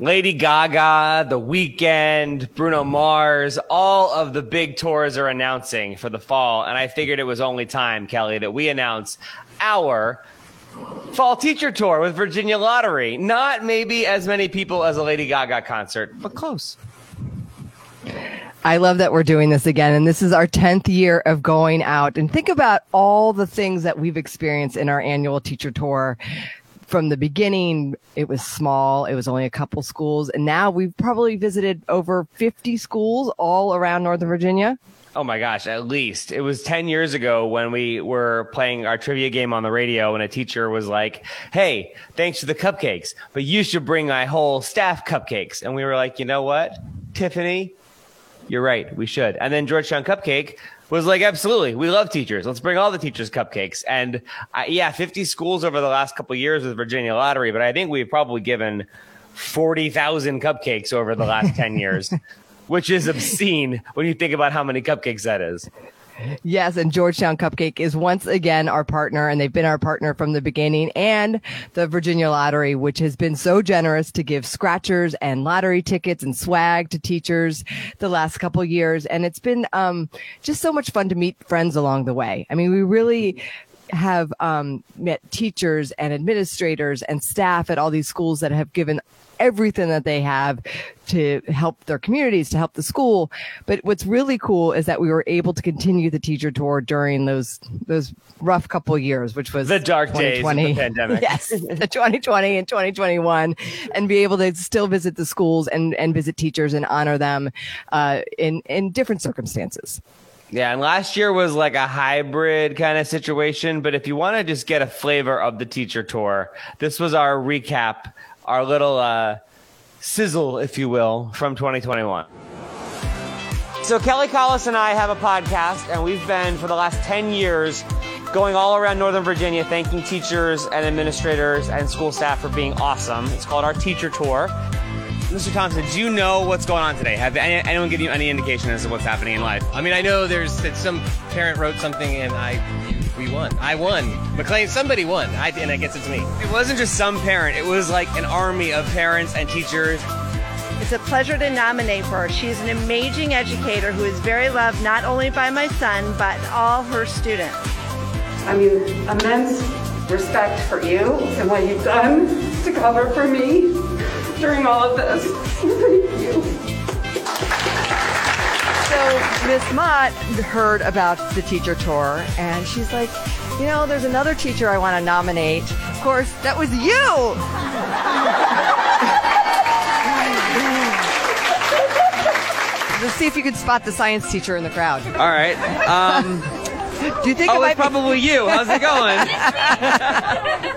Lady Gaga, The Weeknd, Bruno Mars, all of the big tours are announcing for the fall. And I figured it was only time, Kelly, that we announce our fall teacher tour with Virginia Lottery. Not maybe as many people as a Lady Gaga concert, but close. I love that we're doing this again. And this is our 10th year of going out. And think about all the things that we've experienced in our annual teacher tour from the beginning, it was small. It was only a couple schools. And now we've probably visited over 50 schools all around Northern Virginia. Oh my gosh, at least. It was 10 years ago when we were playing our trivia game on the radio and a teacher was like, Hey, thanks for the cupcakes, but you should bring my whole staff cupcakes. And we were like, you know what, Tiffany, you're right. We should. And then Georgetown Cupcake was like, absolutely, we love teachers. Let's bring all the teachers cupcakes. And uh, yeah, 50 schools over the last couple years with Virginia Lottery, but I think we've probably given 40,000 cupcakes over the last 10 years, which is obscene when you think about how many cupcakes that is. Yes, and Georgetown Cupcake is once again our partner, and they've been our partner from the beginning. And the Virginia Lottery, which has been so generous to give scratchers and lottery tickets and swag to teachers the last couple years, and it's been um, just so much fun to meet friends along the way. I mean, we really have um, met teachers and administrators and staff at all these schools that have given everything that they have to help their communities, to help the school. But what's really cool is that we were able to continue the teacher tour during those those rough couple of years, which was the dark days of the pandemic. yes, the 2020 and 2021, and be able to still visit the schools and and visit teachers and honor them uh, in in different circumstances. Yeah, and last year was like a hybrid kind of situation. But if you want to just get a flavor of the teacher tour, this was our recap, our little uh, sizzle, if you will, from 2021. So Kelly Collis and I have a podcast, and we've been for the last 10 years going all around Northern Virginia, thanking teachers and administrators and school staff for being awesome. It's called our Teacher Tour. Mr. Thompson, do you know what's going on today? Have anyone given you any indication as to what's happening in life? I mean, I know there's that some parent wrote something and I we won. I won. McLean, somebody won. I, and I guess it's me. It wasn't just some parent. It was like an army of parents and teachers. It's a pleasure to nominate for her. She's an amazing educator who is very loved not only by my son, but all her students. I mean, immense respect for you and what you've done to cover for me during all of this. Thank you. So Miss Mott heard about the teacher tour and she's like, you know, there's another teacher I want to nominate. Of course, that was you. Let's see if you can spot the science teacher in the crowd. All right. Um, Do you think oh, it it's probably you. How's it going?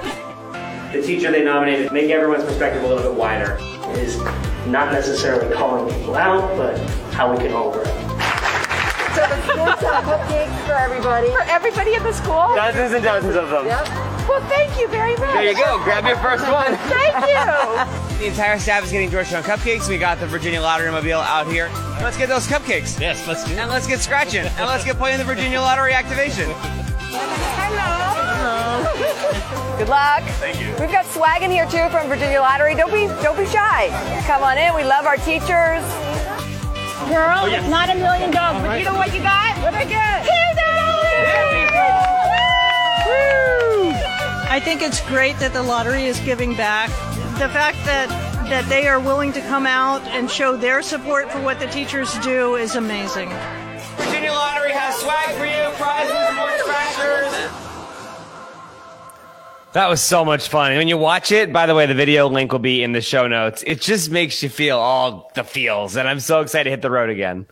the teacher they nominated, make everyone's perspective a little bit wider. Is not necessarily calling people out, but how we can all grow. So the school sell cupcakes for everybody. For everybody at the school? Dozens and dozens of them. Yep. Well, thank you very much. There you go. Grab your first one. thank you. The entire staff is getting Georgetown cupcakes. We got the Virginia Lottery Mobile out here. Let's get those cupcakes. Yes, let's do Now let's get scratching. and let's get playing the Virginia Lottery activation. Hello. Good luck. Thank you. We've got swag in here too from Virginia Lottery. Don't be don't be shy. Come on in. We love our teachers. Girl, oh, it's not a million dollars, but you know what you got? What I get? I think it's great that the lottery is giving back. The fact that that they are willing to come out and show their support for what the teachers do is amazing. Virginia Lottery has swag for you, prizes, That was so much fun. When you watch it, by the way, the video link will be in the show notes. It just makes you feel all the feels, and I'm so excited to hit the road again.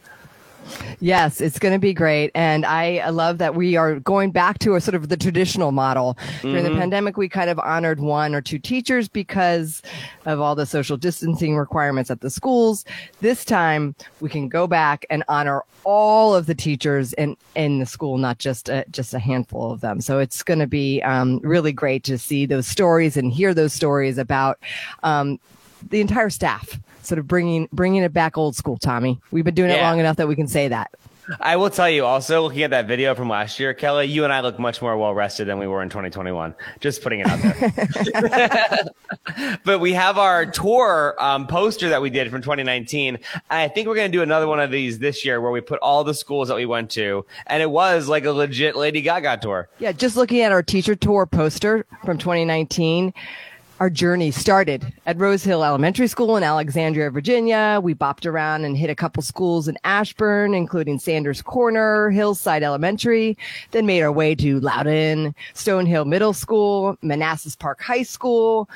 Yes, it's going to be great. And I love that we are going back to a sort of the traditional model. During the Mhm. pandemic, we kind of honored one or two teachers because of all the social distancing requirements at the schools. This time we can go back and honor all of the teachers in, in the school, not just a, just a handful of them. So it's going to be um, really great to see those stories and hear those stories about um, the entire staff sort of bringing bringing it back old school tommy we've been doing it long enough that we can say that I will tell you also, looking at that video from last year, Kelly, you and I look much more well rested than we were in 2021. Just putting it out there. but we have our tour um, poster that we did from 2019. I think we're going to do another one of these this year where we put all the schools that we went to. And it was like a legit Lady Gaga tour. Yeah, just looking at our teacher tour poster from 2019 our journey started at Rose Hill Elementary School in Alexandria, Virginia. We bopped around and hit a couple schools in Ashburn, including Sanders Corner, Hillside Elementary, then made our way to Loudoun, Stonehill Middle School, Manassas Park High School,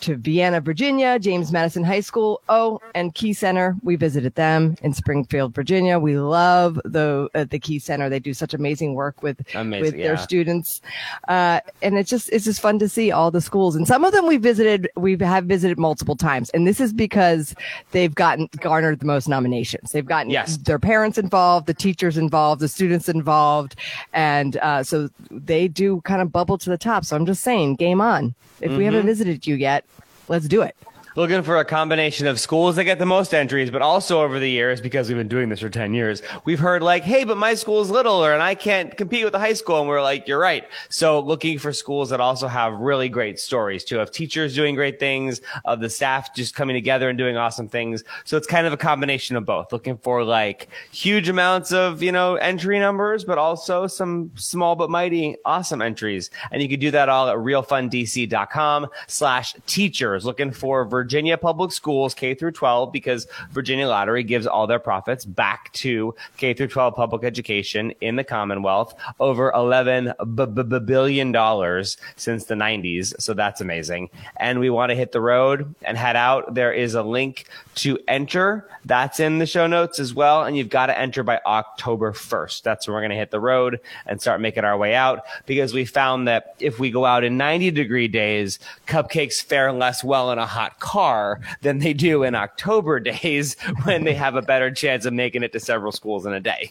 to Vienna, Virginia, James Madison High School. Oh, and Key Center. We visited them in Springfield, Virginia. We love the uh, the Key Center. They do such amazing work with Amazing, with their yeah. students, uh, and it's just it's just fun to see all the schools. And some of them we visited, we have visited multiple times. And this is because they've gotten garnered the most nominations. They've gotten Yes. their parents involved, the teachers involved, the students involved, and uh, so they do kind of bubble to the top. So I'm just saying, game on. If we haven't visited you yet, let's do it. Looking for a combination of schools that get the most entries, but also over the years, because we've been doing this for 10 years, we've heard like, hey, but my school's littler and I can't compete with the high school. And we're like, you're right. So looking for schools that also have really great stories too, of teachers doing great things, of the staff just coming together and doing awesome things. So it's kind of a combination of both, looking for like huge amounts of, you know, entry numbers, but also some small but mighty awesome entries. And you can do that all at realfunddc.com slash teachers, looking for Virginia public schools K through 12 because Virginia Lottery gives all their profits back to K through 12 public education in the Commonwealth over 11 b- b- b- billion dollars since the 90s. So that's amazing. And we want to hit the road and head out. There is a link to enter. That's in the show notes as well. And you've got to enter by October 1st. That's when we're going to hit the road and start making our way out because we found that if we go out in 90 degree days, cupcakes fare less well in a hot car than they do in October days when they have a better chance of making it to several schools in a day.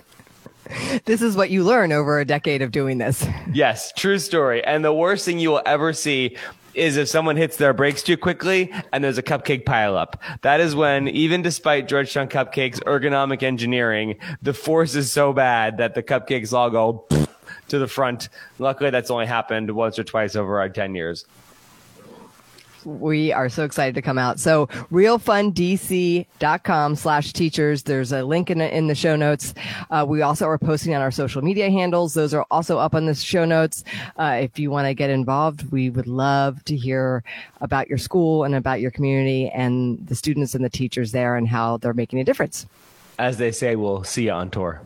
This is what you learn over a decade of doing this. Yes, true story. And the worst thing you will ever see is if someone hits their brakes too quickly and there's a cupcake pileup. That is when, even despite Georgetown Cupcakes ergonomic engineering, the force is so bad that the cupcakes all go to the front. Luckily, that's only happened once or twice over our 10 years. We are so excited to come out. So realfunddc.com slash teachers. There's a link in the, in the show notes. Uh, we also are posting on our social media handles. Those are also up on the show notes. Uh, if you want to get involved, we would love to hear about your school and about your community and the students and the teachers there and how they're making a difference. As they say, we'll see you on tour.